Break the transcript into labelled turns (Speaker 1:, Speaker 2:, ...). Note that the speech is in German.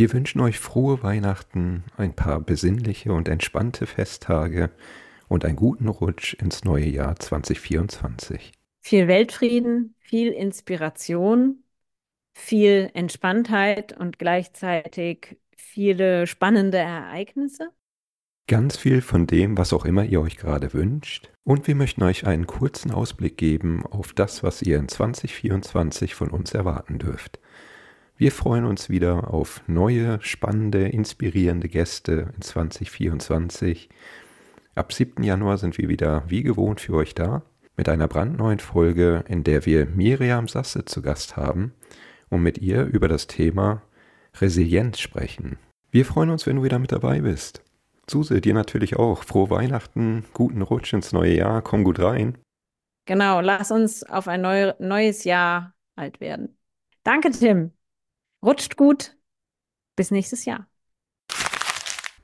Speaker 1: Wir wünschen euch frohe Weihnachten, ein paar besinnliche und entspannte Festtage und einen guten Rutsch ins neue Jahr 2024.
Speaker 2: Viel Weltfrieden, viel Inspiration, viel Entspanntheit und gleichzeitig viele spannende Ereignisse.
Speaker 1: Ganz viel von dem, was auch immer ihr euch gerade wünscht. Und wir möchten euch einen kurzen Ausblick geben auf das, was ihr in 2024 von uns erwarten dürft. Wir freuen uns wieder auf neue, spannende, inspirierende Gäste in 2024. Ab 7. Januar sind wir wieder wie gewohnt für euch da mit einer brandneuen Folge, in der wir Miriam Sasse zu Gast haben und mit ihr über das Thema Resilienz sprechen. Wir freuen uns, wenn du wieder mit dabei bist. Suse, dir natürlich auch. Frohe Weihnachten, guten Rutsch ins neue Jahr, komm gut rein.
Speaker 2: Genau, lass uns auf ein neu, neues Jahr alt werden. Danke, Tim. Rutscht gut. Bis nächstes Jahr.